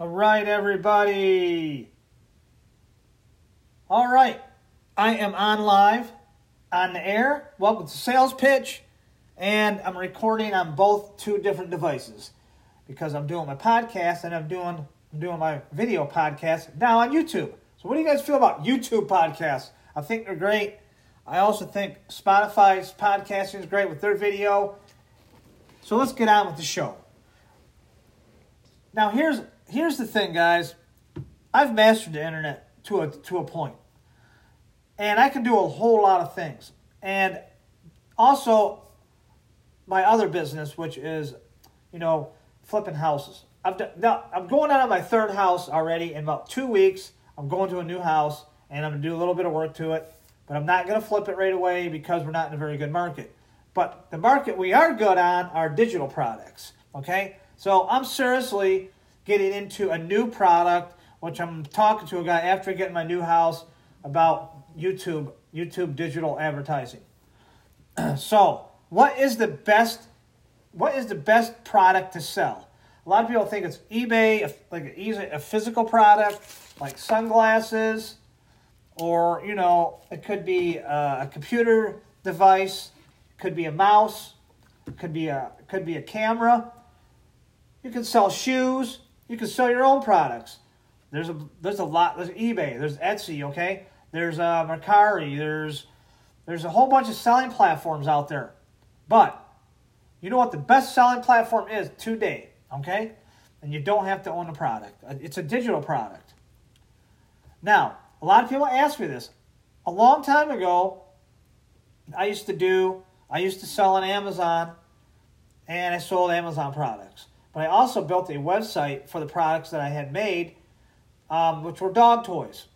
All right, everybody. All right, I am on live, on the air. Welcome to Sales Pitch, and I'm recording on both two different devices because I'm doing my podcast and I'm doing I'm doing my video podcast now on YouTube. So, what do you guys feel about YouTube podcasts? I think they're great. I also think Spotify's podcasting is great with their video. So let's get on with the show. Now here's here's the thing, guys. I've mastered the internet to a to a. And I can do a whole lot of things. And also my other business, which is, you know, flipping houses. I've done, now, I'm going out on my third house already in about two weeks. I'm going to a new house and I'm gonna do a little bit of work to it, but I'm not gonna flip it right away because we're not in a very good market. But the market we are good on are digital products. Okay, so I'm seriously getting into a new product, which I'm talking to a guy after getting my new house about YouTube, YouTube digital advertising. so, what is the best? What is the best product to sell? A lot of people think it's eBay, like a physical product, like sunglasses, or you know, it could be uh, a computer device, could be a mouse, could be a could be a camera. You can sell shoes. You can sell your own products. There's a there's a lot. There's eBay. There's Etsy. Okay. There's uh, Mercari. There's there's a whole bunch of selling platforms out there. But you know what the best selling platform is today? Okay, and you don't have to own a product. It's a digital product. Now, a lot of people ask me this. A long time ago, I used to do, I used to sell on Amazon and I sold Amazon products. But I also built a website for the products that I had made, um, which were dog toys.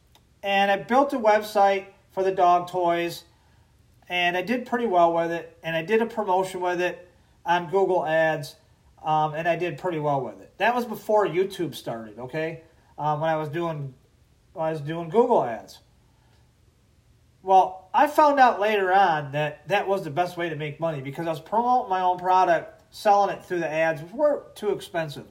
And I built a website for the dog toys and I did pretty well with it. And I did a promotion with it on Google Ads um, and I did pretty well with it. That was before YouTube started, okay? Um, when I was doing when I was doing Google ads. Well, I found out later on that that was the best way to make money because I was promoting my own product, selling it through the ads, were too expensive.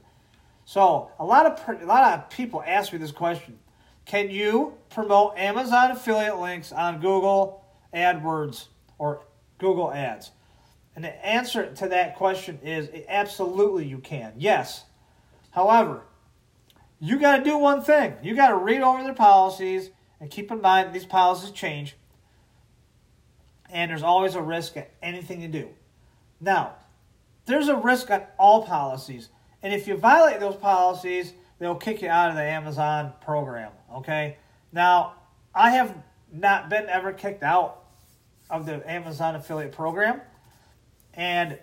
So a lot of a lot of people ask me this question: Can you promote Amazon affiliate links on Google AdWords or Google Ads? And the answer to that question is absolutely you can. Yes. However, you got to do one thing. You got to read over their policies and keep in mind these policies change. And there's always a risk at anything you do. Now, there's a risk on all policies. And if you violate those policies, they'll kick you out of the Amazon program. Okay? Now, I have not been ever kicked out of the Amazon affiliate program. And,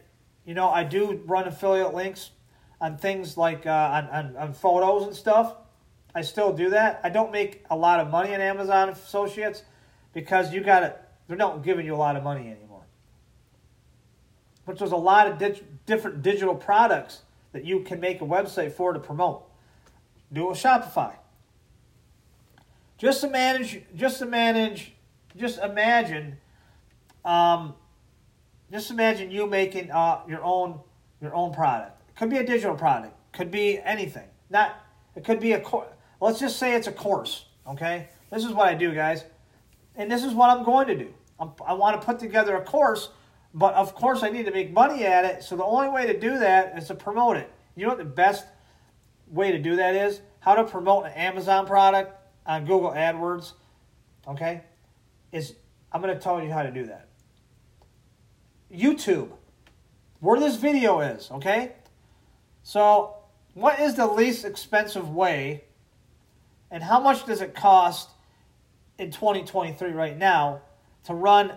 you know, I do run affiliate links on things like uh, on, on, on photos and stuff. I still do that. I don't make a lot of money in Amazon Associates because you got it. They're not giving you a lot of money anymore. But there's a lot of di- different digital products that you can make a website for to promote. Do a Shopify. Just to manage, just to manage, just imagine, um, just imagine you making uh, your own your own product. Could be a digital product. Could be anything. Not. It could be a. course. Let's just say it's a course. Okay. This is what I do, guys, and this is what I'm going to do. I'm, I want to put together a course, but of course I need to make money at it. So the only way to do that is to promote it. You know what the best way to do that is? How to promote an Amazon product on Google AdWords. Okay, is I'm going to tell you how to do that. YouTube, where this video is. Okay, so, what is the least expensive way, and how much does it cost in 2023 right now to run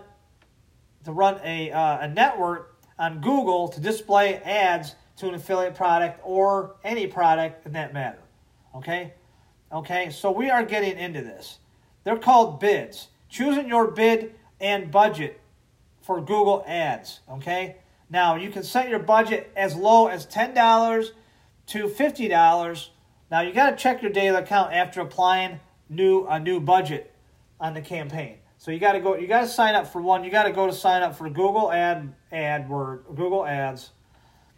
to run a, uh, a network on Google to display ads to an affiliate product or any product in that matter? Okay, okay. So we are getting into this. They're called bids. Choosing your bid and budget for Google Ads. Okay. Now, you can set your budget as low as $10 to $50. Now, you got to check your daily account after applying new a new budget on the campaign. So you got to go you got to sign up for one. You got to go to sign up for Google Ad AdWord, Google Ads.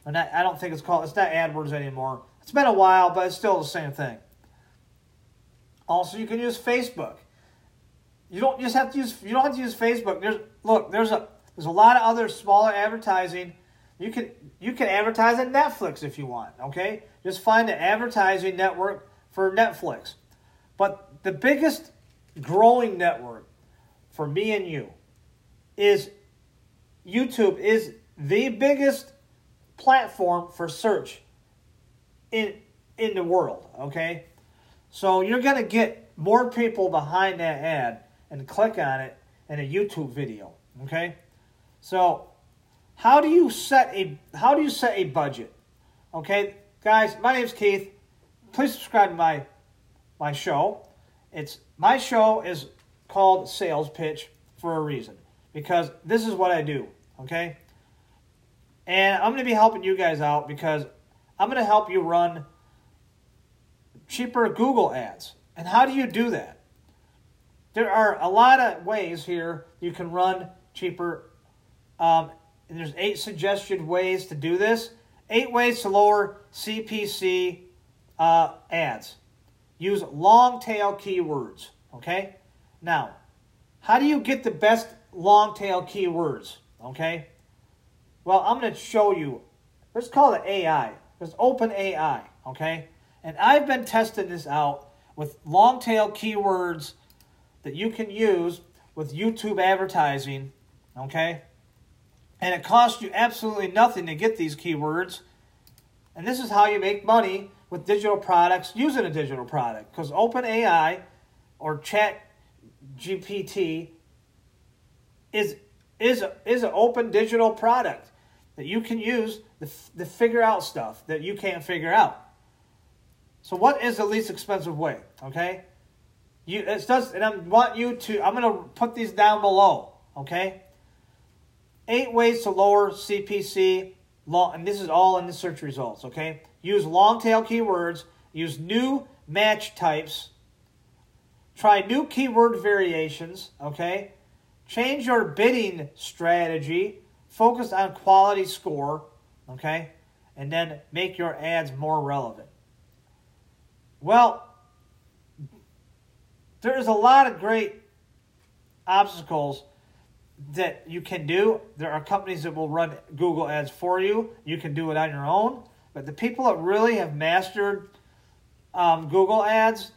And I, I don't think it's called it's not AdWords anymore. It's been a while, but it's still the same thing. Also, you can use Facebook. You don't just have to use you don't have to use Facebook. There's look, there's a there's a lot of other smaller advertising. You can you can advertise on Netflix if you want, okay? Just find an advertising network for Netflix. But the biggest growing network for me and you is YouTube is the biggest platform for search in in the world, okay? So you're going to get more people behind that ad and click on it in a YouTube video, okay? So how do you set a how do you set a budget? Okay, guys, my name's Keith. Please subscribe to my my show. It's my show is called Sales Pitch for a reason because this is what I do, okay? And I'm going to be helping you guys out because I'm going to help you run cheaper Google ads. And how do you do that? There are a lot of ways here you can run cheaper. Um, and there's eight suggested ways to do this. Eight ways to lower CPC uh, ads. Use long tail keywords. Okay? Now, how do you get the best long tail keywords? Okay? Well, I'm going to show you. Let's call it AI. It's Open AI. Okay? And I've been testing this out with long tail keywords that you can use with YouTube advertising. Okay? And it costs you absolutely nothing to get these keywords. And this is how you make money with digital products using a digital product. Because OpenAI or Chat GPT is is is an open digital product that you can use to, to figure out stuff that you can't figure out. So what is the least expensive way? Okay, you it does, and I want you to. I'm to put these down below. Okay, eight ways to lower CPC. Long, and this is all in the search results. Okay, use long tail keywords. Use new match types. Try new keyword variations. Okay, change your bidding strategy. Focus on quality score. Okay, and then make your ads more relevant. Well, there's a lot of great obstacles that you can do. There are companies that will run Google ads for you. You can do it on your own. But the people that really have mastered um, Google ads,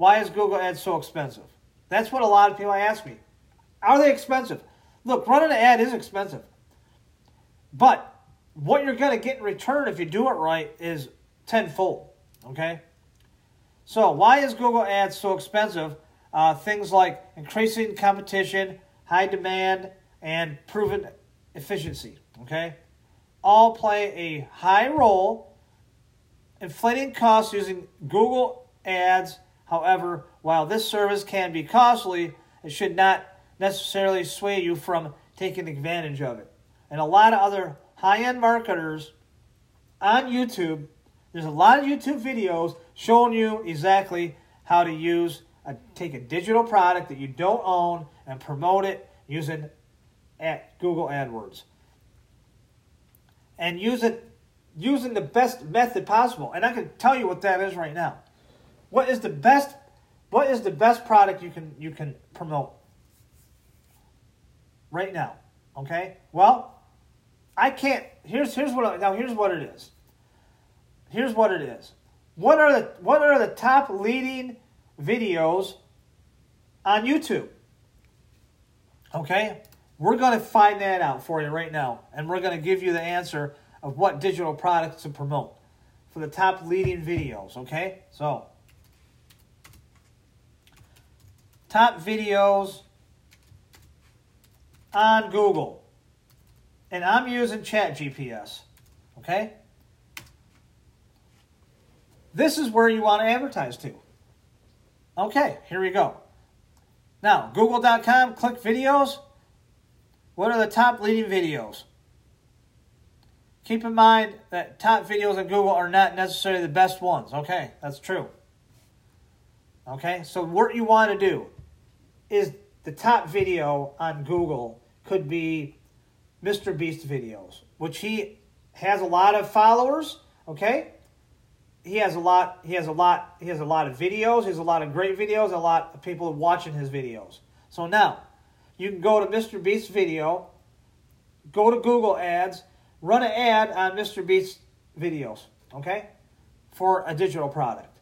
why is Google ads so expensive? That's what a lot of people ask me. Are they expensive? Look, running an ad is expensive. But what you're going to get in return if you do it right is tenfold. Okay? So, why is Google Ads so expensive? Uh, things like increasing competition, high demand, and proven efficiency. Okay? All play a high role. Inflating costs using Google Ads, however, while this service can be costly, it should not necessarily sway you from taking advantage of it. And a lot of other high end marketers on YouTube there's a lot of YouTube videos showing you exactly how to use a, take a digital product that you don't own and promote it using at Google AdWords. And use it using the best method possible. And I can tell you what that is right now. What is the best what is the best product you can you can promote right now? Okay? Well, I can't here's here's what now here's what it is here's what it is. What are the what are the top leading videos on YouTube? Okay? We're going to find that out for you right now and we're going to give you the answer of what digital products to promote for the top leading videos, okay? So, top videos on Google. And I'm using Chat GPT, okay? This is where you want to advertise to. Okay, here we go. Now, google.com, click videos. What are the top leading videos? Keep in mind that top videos on Google are not necessarily the best ones. Okay, that's true. Okay, so what you want to do is the top video on Google could be Mr. Beast videos, which he has a lot of followers. Okay, he has a lot. He has a lot. He has a lot of videos. He has a lot of great videos. A lot of people watching his videos. So now, you can go to Mr. Beast video, go to Google Ads, run an ad on Mr. Beast videos. Okay, for a digital product,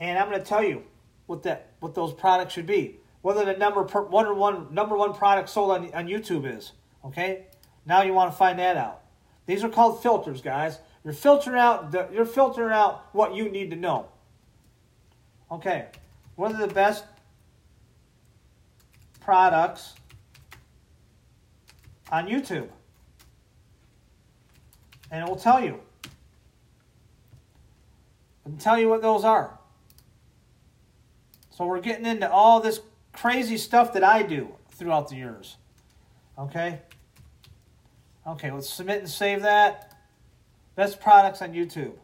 and I'm going to tell you what that what those products should be. Whether the number per, one one number one product sold on on YouTube is. Okay, now you want to find that out. These are called filters, guys. You're filtering out the, you're filtering out what you need to know. Okay, what are the best products on YouTube? And it will tell you. And tell you what those are. So we're getting into all this crazy stuff that I do throughout the years. Okay? Okay, let's submit and save that. Best products on YouTube.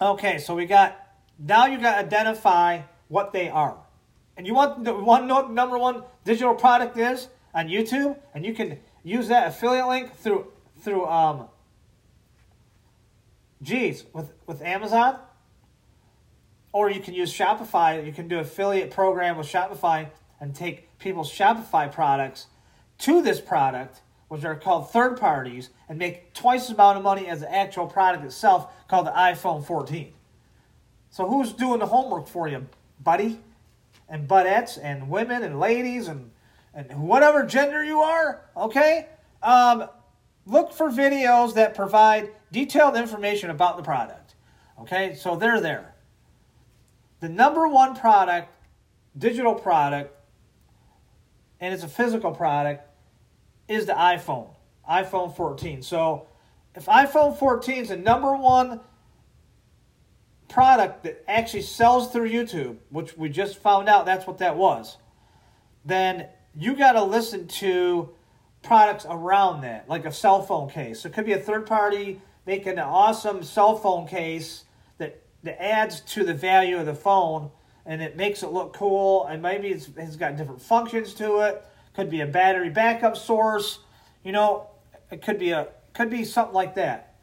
Okay, so we got now you got to identify what they are. And you want the one number one digital product is on YouTube, and you can use that affiliate link through through um geez, with with Amazon. Or you can use Shopify. You can do affiliate program with Shopify and take people's Shopify products to this product, which are called third parties, and make twice the amount of money as the actual product itself, called the iPhone 14. So who's doing the homework for you, buddy? And budettes and women and ladies and, and whatever gender you are, okay? Um, look for videos that provide detailed information about the product. Okay, so they're there. The number one product, digital product, and it's a physical product, is the iPhone, iPhone 14. So if iPhone 14 is the number one product that actually sells through YouTube, which we just found out that's what that was, then you got to listen to products around that, like a cell phone case. So it could be a third party making an awesome cell phone case that, adds to the value of the phone and it makes it look cool and maybe it's, it's got different functions to it could be a battery backup source, you know, it could be a could be something like that.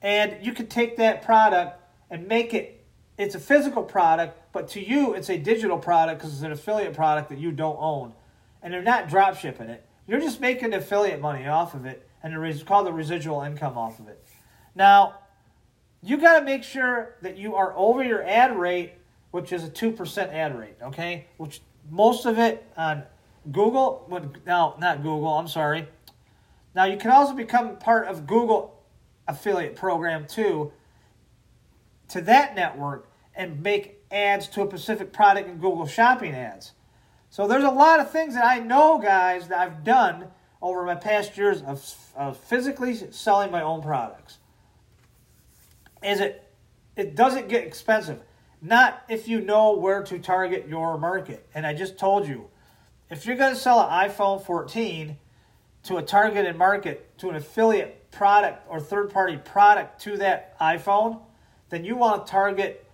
And you could take that product and make it it's a physical product, but to you it's a digital product because it's an affiliate product that you don't own. And they're not drop shipping it. You're just making affiliate money off of it and it's called the residual income off of it. Now, you got to make sure that you are over your ad rate, which is a 2% ad rate, okay? Which most of it on Google, now not Google, I'm sorry. Now you can also become part of Google affiliate program too to that network and make ads to a specific product in Google Shopping ads. So there's a lot of things that I know, guys, that I've done over my past years of, of physically selling my own products. Is it? It doesn't get expensive. Not if you know where to target your market. And I just told you, if you're going to sell an iPhone 14 to a targeted market, to an affiliate product or third party product to that iPhone, then you want to target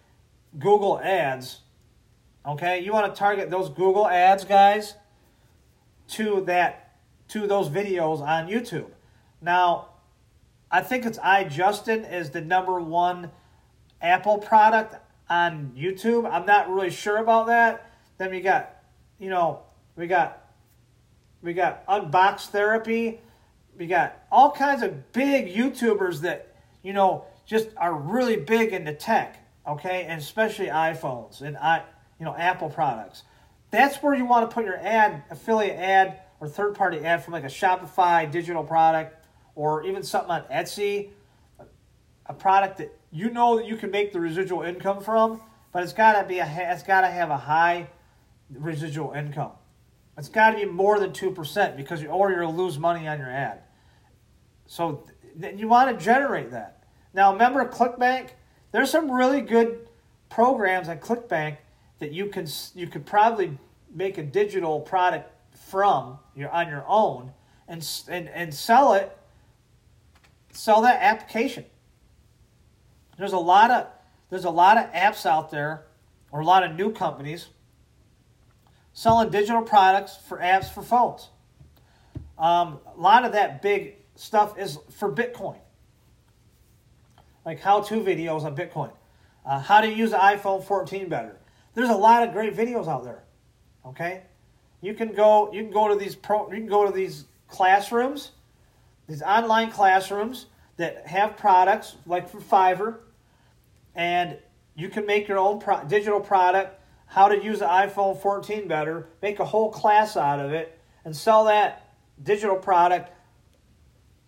Google ads. Okay? You want to target those Google ads, guys, to that to those videos on YouTube. Now, I think it's iJustine is the number one Apple product on YouTube. I'm not really sure about that. Then we got, you know, we got we got unbox therapy. We got all kinds of big YouTubers that you know just are really big into tech, okay, and especially iPhones and i you know Apple products. That's where you want to put your ad affiliate ad or third party ad from like a Shopify digital product or even something on Etsy, a product that you know that you can make the residual income from, but it's got to be a it's got to have a high residual income. It's got to be more than 2% because you, or to lose money on your ad. So th- you want to generate that. Now, remember ClickBank? There's some really good programs on ClickBank that you can you could probably make a digital product from your on your own and and and sell it sell that application. There's a lot of there's a lot of apps out there or a lot of new companies selling digital products for apps for phones. Um, a lot of that big stuff is for Bitcoin. like how-to videos on Bitcoin, uh, how to use the iPhone 14 better. There's a lot of great videos out there. Okay, you can go you can go to these pro you can go to these classrooms, these online classrooms that have products like from Fiverr, and you can make your own pro- digital product. How to use the iPhone 14 better, make a whole class out of it, and sell that digital product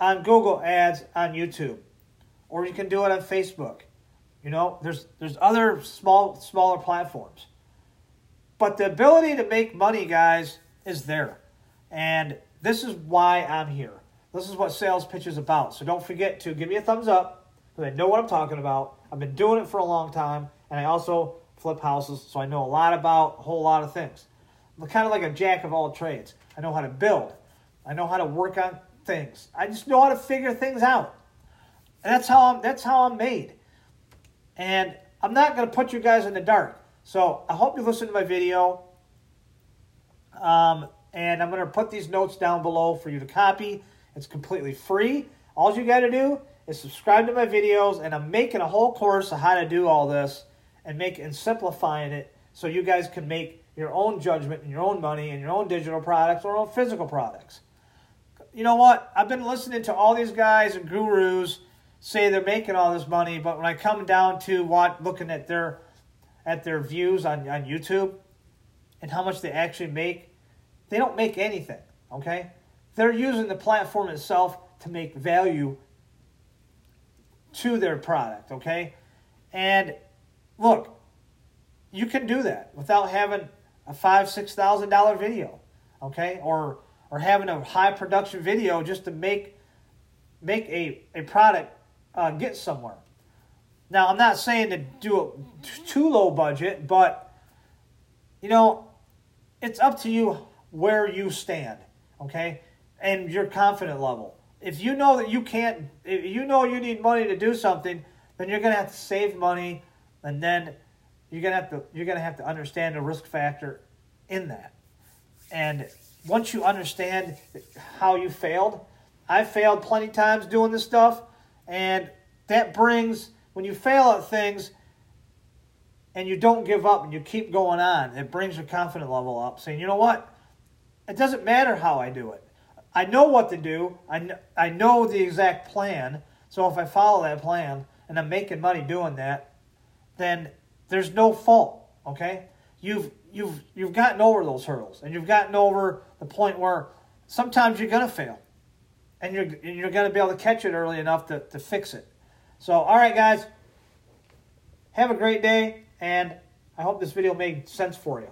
on Google Ads on YouTube, or you can do it on Facebook. You know, there's there's other small smaller platforms, but the ability to make money, guys, is there, and this is why I'm here. This is what sales pitch is about. So don't forget to give me a thumbs up because I know what I'm talking about. I've been doing it for a long time, and I also flip houses, so I know a lot about a whole lot of things. I'm kind of like a jack of all trades. I know how to build. I know how to work on things. I just know how to figure things out. And that's how I'm that's how I'm made. And I'm not going to put you guys in the dark. So I hope you listen to my video. Um, and I'm going to put these notes down below for you to copy. It's completely free. All you got to do is subscribe to my videos, and I'm making a whole course of how to do all this and make and simplifying it so you guys can make your own judgment and your own money and your own digital products or own physical products you know what? I've been listening to all these guys and gurus say they're making all this money, but when I come down to what looking at their at their views on, on YouTube and how much they actually make, they don't make anything. Okay? They're using the platform itself to make value to their product, okay? And look, you can do that without having a five, six thousand dollar video, okay? Or or having a high production video just to make make a, a product uh, get somewhere. Now, I'm not saying to do it too low budget, but you know, it's up to you where you stand, okay, and your confident level. If you know that you can't, if you know you need money to do something, then you're gonna have to save money, and then you're gonna have to you're gonna have to understand the risk factor in that, and once you understand how you failed, I failed plenty times doing this stuff, and that brings when you fail at things and you don't give up and you keep going on, it brings your confidence level up, saying, you know what? It doesn't matter how I do it. I know what to do. I, kn- I know the exact plan. So if I follow that plan and I'm making money doing that, then there's no fault. Okay? You've you've you've gotten over those hurdles and you've gotten over the point where sometimes you're to fail and you're, and you're to be able to catch it early enough to, to fix it. So, all right, guys, have a great day, and I hope this video made sense for you.